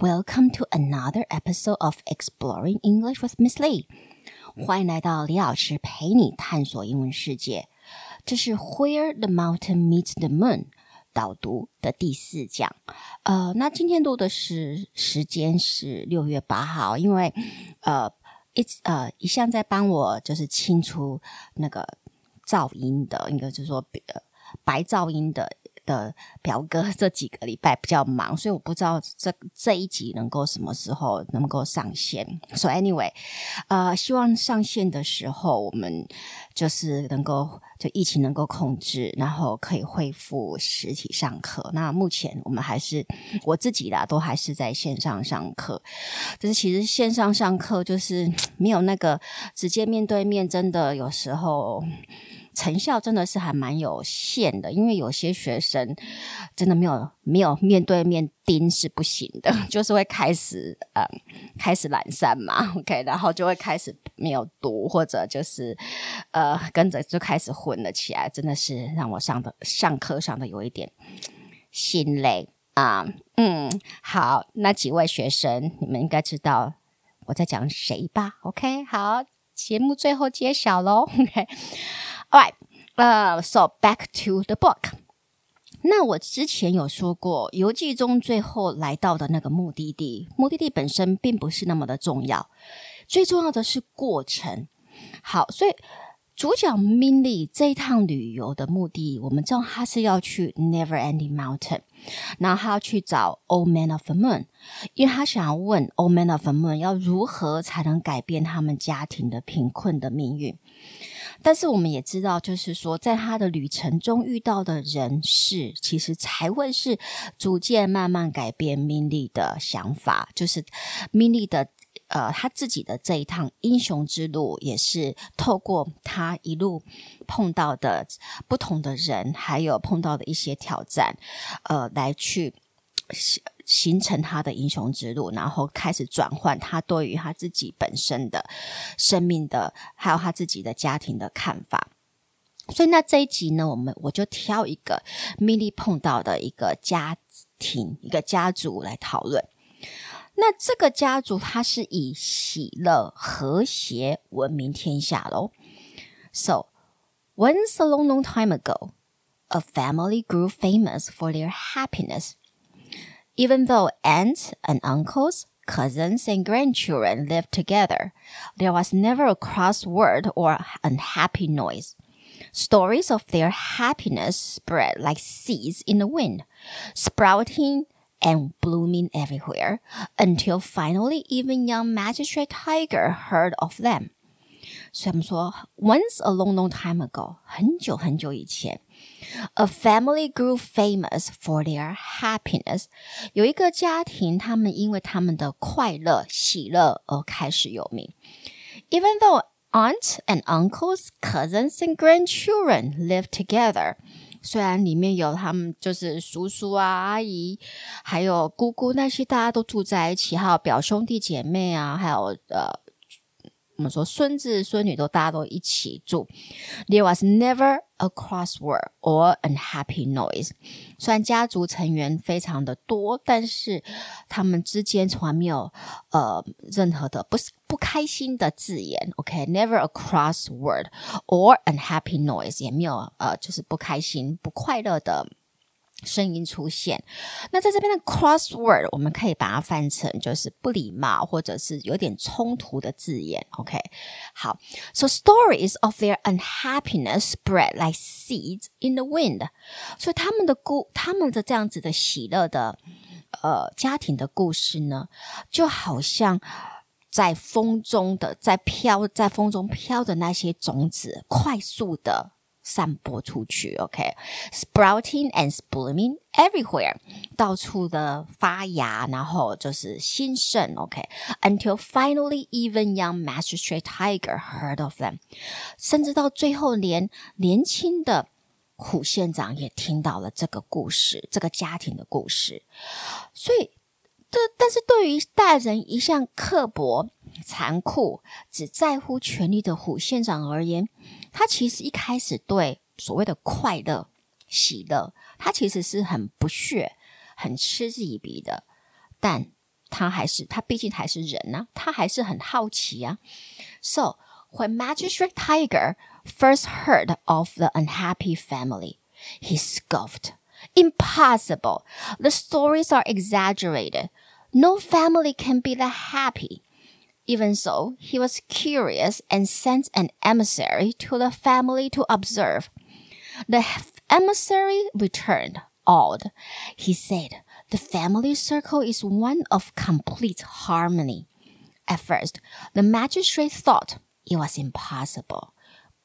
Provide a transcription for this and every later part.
Welcome to another episode of Exploring English with Miss Lee。欢迎来到李老师陪你探索英文世界。这是 Where the Mountain Meets the Moon 导读的第四讲。呃，那今天读的是时间是六月八号，因为呃，一呃一向在帮我就是清除那个噪音的，应该就是说白噪音的。的表哥这几个礼拜比较忙，所以我不知道这这一集能够什么时候能够上线。So anyway，呃，希望上线的时候我们就是能够就疫情能够控制，然后可以恢复实体上课。那目前我们还是我自己啦，都还是在线上上课。就是其实线上上课就是 没有那个直接面对面，真的有时候。成效真的是还蛮有限的，因为有些学生真的没有没有面对面盯是不行的，就是会开始呃开始懒散嘛，OK，然后就会开始没有读，或者就是呃跟着就开始混了起来，真的是让我上的上课上的有一点心累啊。嗯，好，那几位学生你们应该知道我在讲谁吧？OK，好，节目最后揭晓喽，OK。All right 呃 so back to the book。那我之前有说过，游记中最后来到的那个目的地，目的地本身并不是那么的重要，最重要的是过程。好，所以主角 Mindy 这一趟旅游的目的，我们知道他是要去 Neverending Mountain，然后他要去找 Old Man of the Moon，因为他想要问 Old Man of the Moon 要如何才能改变他们家庭的贫困的命运。但是我们也知道，就是说，在他的旅程中遇到的人事，其实才会是逐渐慢慢改变 Mindy 的想法。就是 Mindy 的呃，他自己的这一趟英雄之路，也是透过他一路碰到的不同的人，还有碰到的一些挑战，呃，来去。形成他的英雄之路，然后开始转换他对于他自己本身的生命的，还有他自己的家庭的看法。所以，那这一集呢，我们我就挑一个米粒碰到的一个家庭、一个家族来讨论。那这个家族，它是以喜乐、和谐闻名天下喽。So, once a long, long time ago, a family grew famous for their happiness. Even though aunts and uncles, cousins and grandchildren lived together, there was never a cross word or unhappy noise. Stories of their happiness spread like seeds in the wind, sprouting and blooming everywhere, until finally even young Magistrate Tiger heard of them. 所以我们说，once a long, long time ago，很久很久以前。 A family grew famous for their happiness。有一个家庭，他们因为他们的快乐、喜乐而开始有名。Even though aunts and uncles, cousins and grandchildren live together，虽然里面有他们就是叔叔啊、阿姨，还有姑姑那些，大家都住在一起，还有表兄弟姐妹啊，还有呃。 我们说孙子孙女都大家都一起住。There was never a cross word or unhappy noise。虽然家族成员非常的多，但是他们之间从来没有呃任何的不是不开心的字眼。OK，never、okay? a cross word or unhappy noise，也没有呃就是不开心不快乐的。声音出现，那在这边的 crossword，我们可以把它翻成就是不礼貌或者是有点冲突的字眼。OK，好，so stories of their unhappiness spread like seeds in the wind。所以他们的故，他们的这样子的喜乐的呃家庭的故事呢，就好像在风中的在飘，在风中飘的那些种子，快速的。散播出去，OK，sprouting、and blooming everywhere，到处的发芽，然后就是兴盛，OK，until、finally even young magistrate tiger heard of them，甚至到最后连年轻的虎县长也听到了这个故事，这个家庭的故事。所以，这但是对于大人一向刻薄、残酷，只在乎权力的虎县长而言。他其实一开始对所谓的快乐、喜乐，他其实是很不屑、很嗤之以鼻的。但 他还是他毕竟还是人啊，他还是很好奇啊。So when Magistrate Tiger first heard of the unhappy family, he scoffed. Impossible! The stories are exaggerated. No family can be that happy. Even so, he was curious and sent an emissary to the family to observe. The emissary returned, awed. He said, The family circle is one of complete harmony. At first, the magistrate thought it was impossible.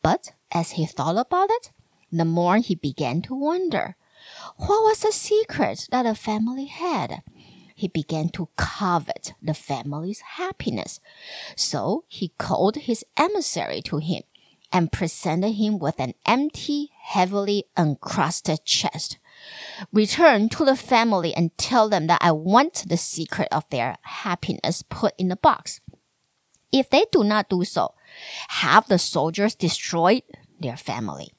But as he thought about it, the more he began to wonder. What was the secret that the family had? He began to covet the family's happiness. So he called his emissary to him and presented him with an empty, heavily encrusted chest. Return to the family and tell them that I want the secret of their happiness put in the box. If they do not do so, have the soldiers destroyed their family.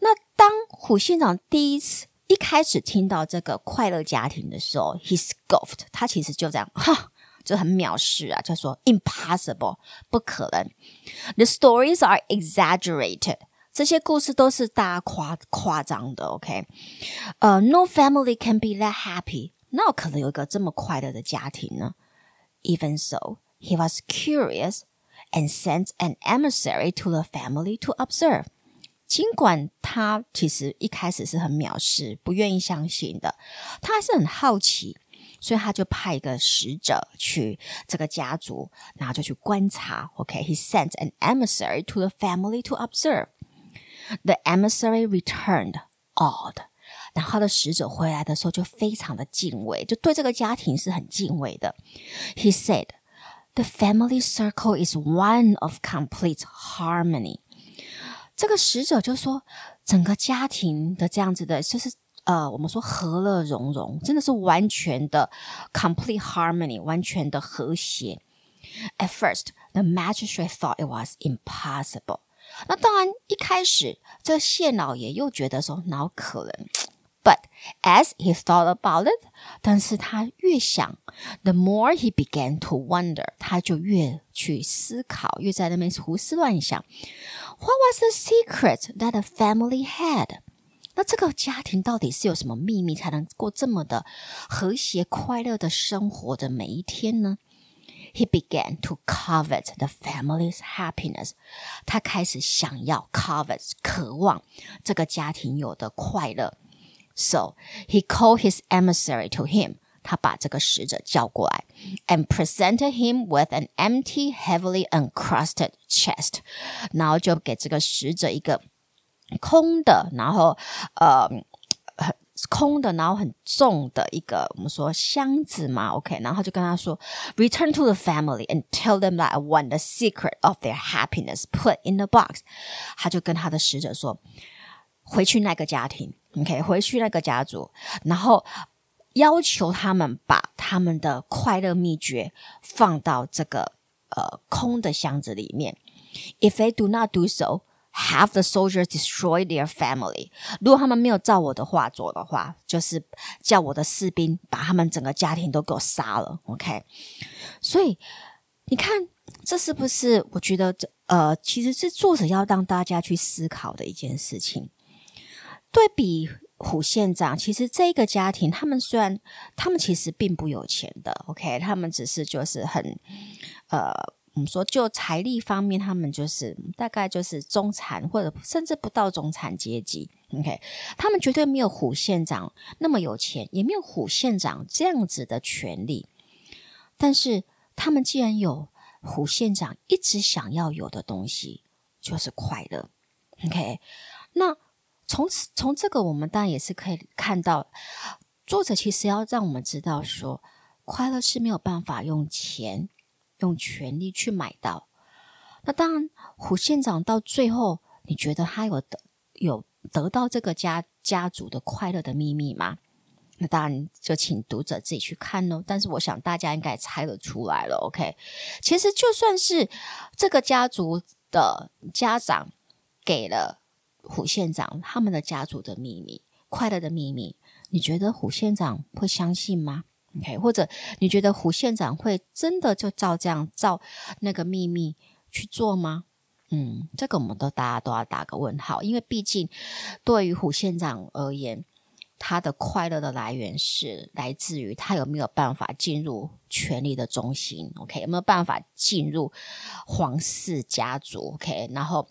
那当虎县长第一次 一开始听到这个快乐家庭的时候，he scoffed，他其实就这样，哈，就很藐视啊，就说 impossible，不可能。The stories are exaggerated，这些故事都是大夸夸张的，OK？呃、uh,，No family can be that happy，哪有可能有一个这么快乐的家庭呢？Even so，he was curious and sent an emissary to the family to observe。 尽管他其实一开始是很藐视、不愿意相信的，他还是很好奇，所以他就派一个使者去这个家族，然后就去观察。OK，he、okay? sent an emissary to the family to observe. The emissary returned awed. 然后他的使者回来的时候就非常的敬畏，就对这个家庭是很敬畏的。He said, "The family circle is one of complete harmony." 这个使者就说，整个家庭的这样子的，就是呃，我们说和乐融融，真的是完全的 complete harmony，完全的和谐。At first, the magistrate thought it was impossible。那当然，一开始这谢老爷又觉得说，哪可能 ？But as he thought about it，但是他越想，the more he began to wonder，他就越去思考，越在那边胡思乱想。What was the secret that the family had？那这个家庭到底是有什么秘密，才能过这么的和谐快乐的生活的每一天呢？He began to covet the family's happiness。他开始想要 covet，渴望这个家庭有的快乐。 So he called his emissary to him. 他把这个使者叫过来，and presented him with an empty, heavily encrusted chest。然后就给这个使者一个空的，然后呃很空的，然后很重的一个我们说箱子嘛，OK。然后就跟他说，Return to the family and tell them that I want the secret of their happiness put in the box。他就跟他的使者说，回去那个家庭。 OK，回去那个家族，然后要求他们把他们的快乐秘诀放到这个呃空的箱子里面。If they do not do so, have the soldiers destroy their family。如果他们没有照我的话做的话，就是叫我的士兵把他们整个家庭都给我杀了。OK，所以你看，这是不是？我觉得这呃，其实是作者要让大家去思考的一件事情。对比虎县长，其实这个家庭，他们虽然他们其实并不有钱的，OK，他们只是就是很呃，我们说就财力方面，他们就是大概就是中产或者甚至不到中产阶级，OK，他们绝对没有虎县长那么有钱，也没有虎县长这样子的权利，但是他们既然有虎县长一直想要有的东西，就是快乐，OK，那。从此，从这个，我们当然也是可以看到，作者其实要让我们知道说，快乐是没有办法用钱、用权力去买到。那当然，虎县长到最后，你觉得他有得有得到这个家家族的快乐的秘密吗？那当然，就请读者自己去看喽。但是，我想大家应该猜得出来了。OK，其实就算是这个家族的家长给了。虎县长他们的家族的秘密，快乐的秘密，你觉得虎县长会相信吗？OK，或者你觉得虎县长会真的就照这样照那个秘密去做吗？嗯，这个我们都大家都要打个问号，因为毕竟对于虎县长而言。他的快乐的来源是来自于他有没有办法进入权力的中心，OK？有没有办法进入皇室家族，OK？然后，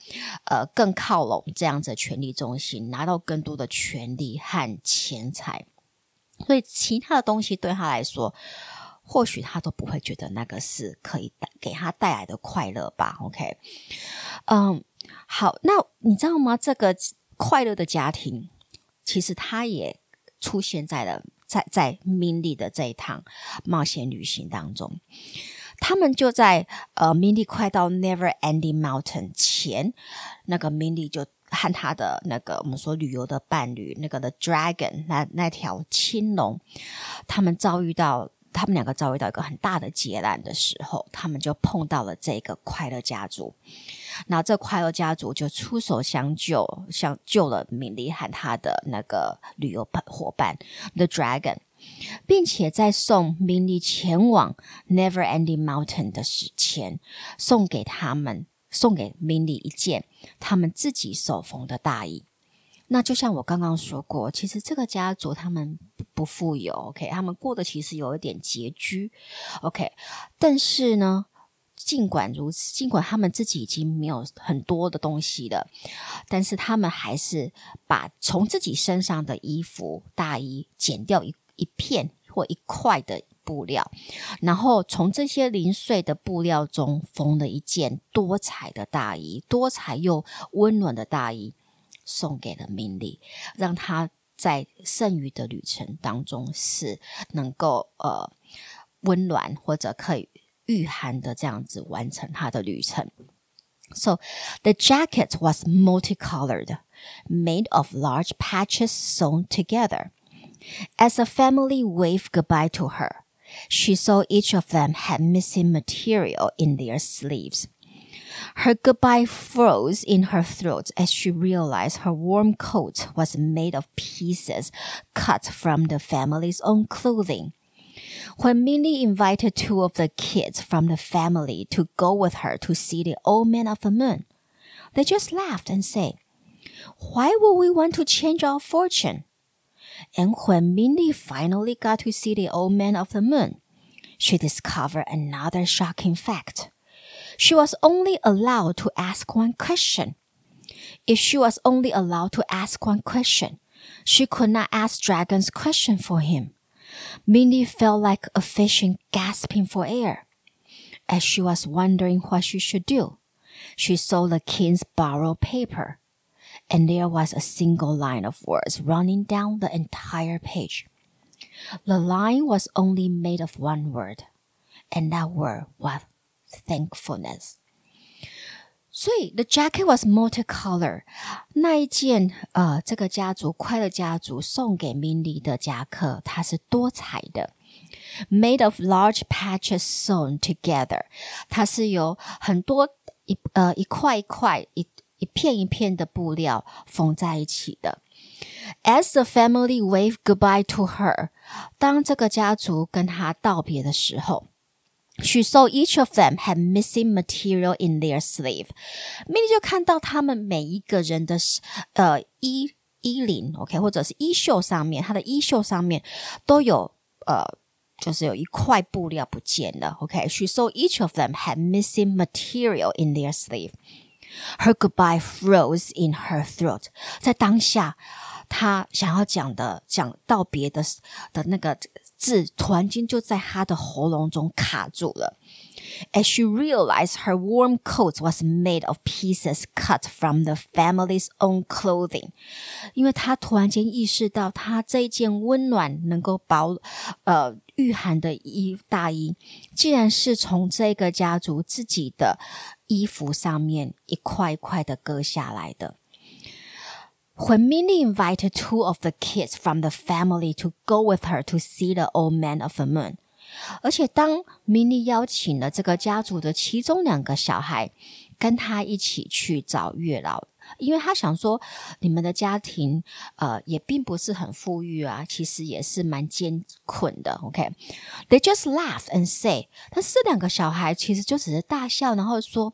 呃，更靠拢这样子的权力中心，拿到更多的权力和钱财。所以，其他的东西对他来说，或许他都不会觉得那个是可以带给他带来的快乐吧，OK？嗯，好，那你知道吗？这个快乐的家庭。其实他也出现在了在在 Mindy 的这一趟冒险旅行当中，他们就在呃 Mindy 快到 Never Ending Mountain 前，那个 Mindy 就和他的那个我们说旅游的伴侣那个的 Dragon 那那条青龙，他们遭遇到。他们两个遭遇到一个很大的劫难的时候，他们就碰到了这个快乐家族。那这快乐家族就出手相救，相救了米莉和他的那个旅游伙伴 The Dragon，并且在送米莉前往 Never Ending Mountain 的时前，送给他们，送给米莉一件他们自己手缝的大衣。那就像我刚刚说过，其实这个家族他们不富有，OK，他们过得其实有一点拮据，OK。但是呢，尽管如此，尽管他们自己已经没有很多的东西了，但是他们还是把从自己身上的衣服、大衣剪掉一一片或一块的布料，然后从这些零碎的布料中缝了一件多彩的大衣，多彩又温暖的大衣。送给了 Mindy，让他在剩余的旅程当中是能够呃温暖或者可以御寒的这样子完成他的旅程。So the jacket was multicolored, made of large patches sewn together. As the family waved goodbye to her, she saw each of them had missing material in their sleeves. Her goodbye froze in her throat as she realized her warm coat was made of pieces cut from the family's own clothing. When Mindy invited two of the kids from the family to go with her to see the old man of the moon, they just laughed and said, Why would we want to change our fortune? And when Mindy finally got to see the old man of the moon, she discovered another shocking fact. She was only allowed to ask one question. If she was only allowed to ask one question, she could not ask Dragon's question for him. Mindy felt like a fish in gasping for air. As she was wondering what she should do, she saw the king's borrowed paper, and there was a single line of words running down the entire page. The line was only made of one word, and that word was Thankfulness，所以 the jacket was multicolor。那一件呃，这个家族快乐家族送给 Mindy 的夹克，它是多彩的，made of large patches sewn together。它是由很多一呃一块一块一一片一片的布料缝在一起的。As the family waved goodbye to her，当这个家族跟她道别的时候。 She saw each of them had missing material in their sleeve. Mindy 就看到他们每一个人的呃衣衣领，OK，或者是衣袖上面，他的衣袖上面都有呃，就是有一块布料不见了，OK。She saw each of them had missing material in their sleeve. Her goodbye froze in her throat. 在当下，她想要讲的讲道别的的那个。 字突然间就在她的喉咙中卡住了。As she realized her warm coat was made of pieces cut from the family's own clothing，因为她突然间意识到，她这件温暖能够保呃御寒的衣大衣，竟然是从这个家族自己的衣服上面一块一块的割下来的。When Mindy invited two of the kids from the family to go with her to see the old man of the moon，而且当 Mindy 邀请了这个家族的其中两个小孩跟他一起去找月老 因为他想说，你们的家庭呃也并不是很富裕啊，其实也是蛮艰困的。OK，they、okay? just laugh and say，但是这两个小孩其实就只是大笑，然后说，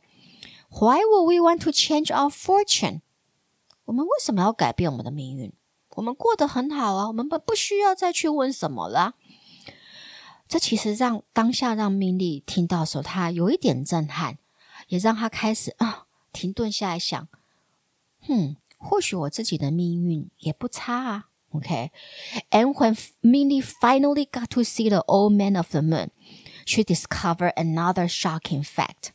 Why would we want to change our fortune？ 我们为什么要改变我们的命运？我们过得很好啊，我们不不需要再去问什么了。这其实让当下让米莉听到的时候，他有一点震撼，也让他开始啊停顿下来想。哼或许我自己的命运也不差啊。OK，and、when Minnie finally got to see the old man of the moon, she discover another shocking fact.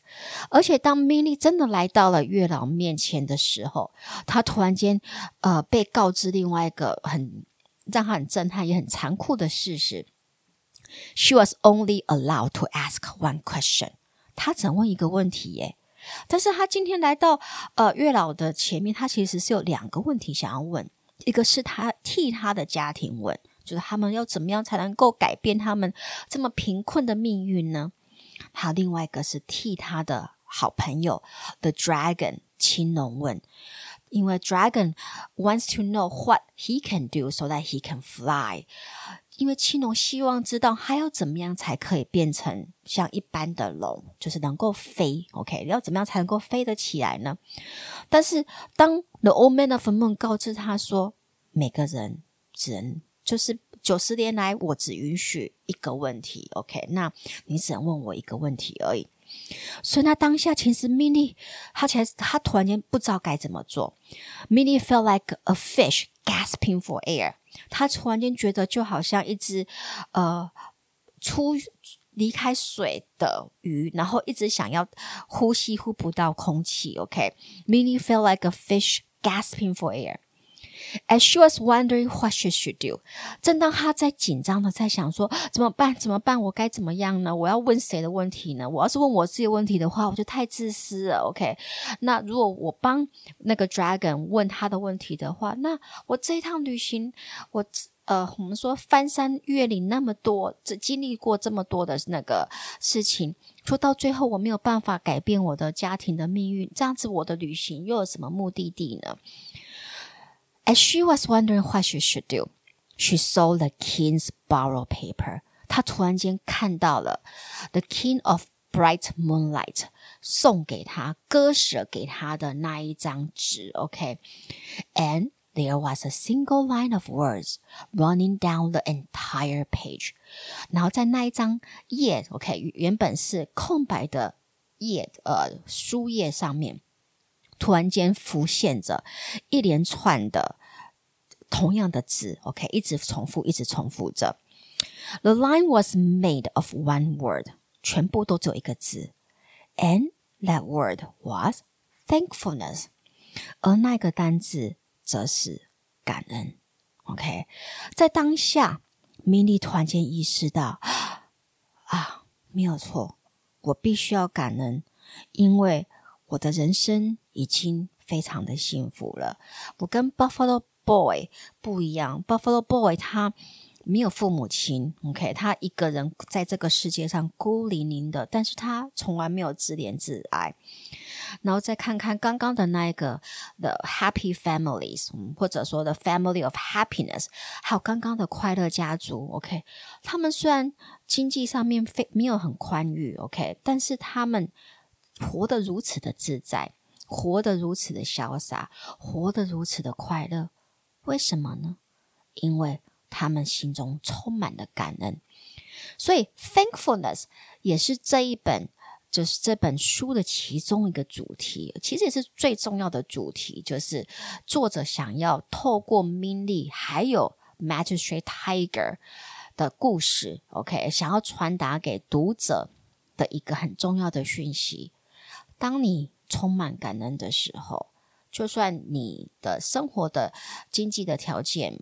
而且当 Minnie 真的来到了月老面前的时候，她突然间呃被告知另外一个很让她很震撼也很残酷的事实。She was only allowed to ask one question. 她只问一个问题耶。但是他今天来到呃月老的前面，他其实是有两个问题想要问，一个是他替他的家庭问，就是他们要怎么样才能够改变他们这么贫困的命运呢？还有另外一个是替他的好朋友 The Dragon 青龙问，因为 Dragon wants to know what he can do so that he can fly。因为青龙希望知道他要怎么样才可以变成像一般的龙，就是能够飞。OK，要怎么样才能够飞得起来呢？但是当 The Old Man of the Moon 告知他说，每个人只能就是九十年来我只允许一个问题。OK，那你只能问我一个问题而已。所以那当下其实 Mini 他其实他突然间不知道该怎么做。Mini felt like a fish gasping for air。他突然间觉得就好像一只呃出离开水的鱼，然后一直想要呼吸，呼不到空气。OK？Mini felt like a fish gasping for air。As she was wondering what she should do，正当她在紧张的在想说怎么办？怎么办？我该怎么样呢？我要问谁的问题呢？我要是问我自己问题的话，我就太自私了。OK，那如果我帮那个 Dragon 问他的问题的话，那我这一趟旅行，我呃，我们说翻山越岭那么多，只经历过这么多的那个事情，说到最后我没有办法改变我的家庭的命运，这样子我的旅行又有什么目的地呢 ？As she was wondering what she should do, she saw the king's borrowed paper. 她突然间看到了 the king of bright moonlight 送给她、割舍给她的那一张纸。OK，and there was a single line of words running down the entire page. 然后在那一张页，OK，原本是空白的页，呃，书页上面。 突然间浮现着一连串的同样的字，OK，一直重复，一直重复着。The line was made of one word，全部都只有一个字，and that word was thankfulness，而那个单字则是感恩。OK，在当下明丽突然间意识到，啊，没有错，我必须要感恩，因为我的人生。已经非常的幸福了。我跟 Buffalo Boy 不一样，Buffalo Boy 他没有父母亲，OK，他一个人在这个世界上孤零零的，但是他从来没有自怜自哀。然后再看看刚刚的那一个 The Happy Families，或者说 The Family of Happiness，还有刚刚的快乐家族，OK，他们虽然经济上面非没有很宽裕，OK，但是他们活得如此的自在。活得如此的潇洒，活得如此的快乐，为什么呢？因为他们心中充满了感恩。所以，thankfulness 也是这一本，就是这本书的其中一个主题，其实也是最重要的主题，就是作者想要透过 Minnie 还有 Magistrate Tiger 的故事，OK，想要传达给读者的一个很重要的讯息。当你充满感恩的时候，就算你的生活的经济的条件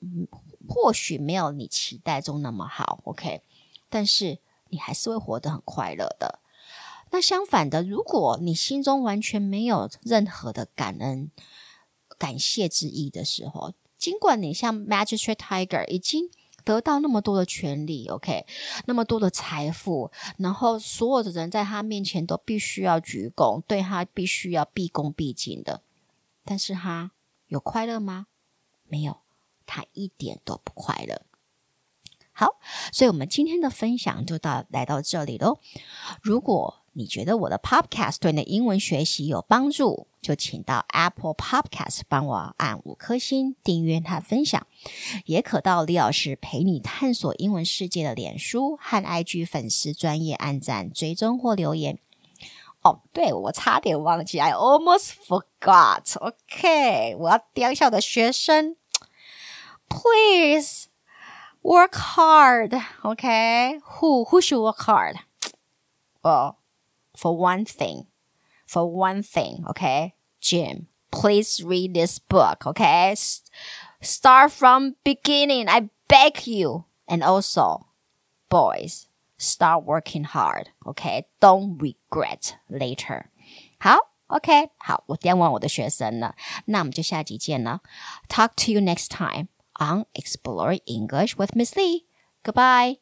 或许没有你期待中那么好，OK，但是你还是会活得很快乐的。那相反的，如果你心中完全没有任何的感恩、感谢之意的时候，尽管你像 Magistrate Tiger 已经得到那么多的权利，OK，那么多的财富，然后所有的人在他面前都必须要鞠躬，对他必须要毕恭毕敬的。但是他，有快乐吗？没有，他一点都不快乐。好，所以我们今天的分享就到来到这里喽。如果你觉得我的 Podcast 对你的英文学习有帮助，就请到 Apple Podcast 帮我按五颗星订阅和分享，也可到李老师陪你探索英文世界的脸书和 IG 粉丝专业按赞追踪或留言。哦，对，我差点忘记，I almost forgot。OK，我要当一下我的学生，Please work hard。OK，Who who should work hard？哦。For one thing, for one thing, okay, Jim, please read this book, okay? Start from beginning, I beg you. And also, boys, start working hard, okay? Don't regret later. 好，OK，好，我点完我的学生了，那我们就下集见了。Talk to you next time on Exploring English with Miss Lee. Goodbye.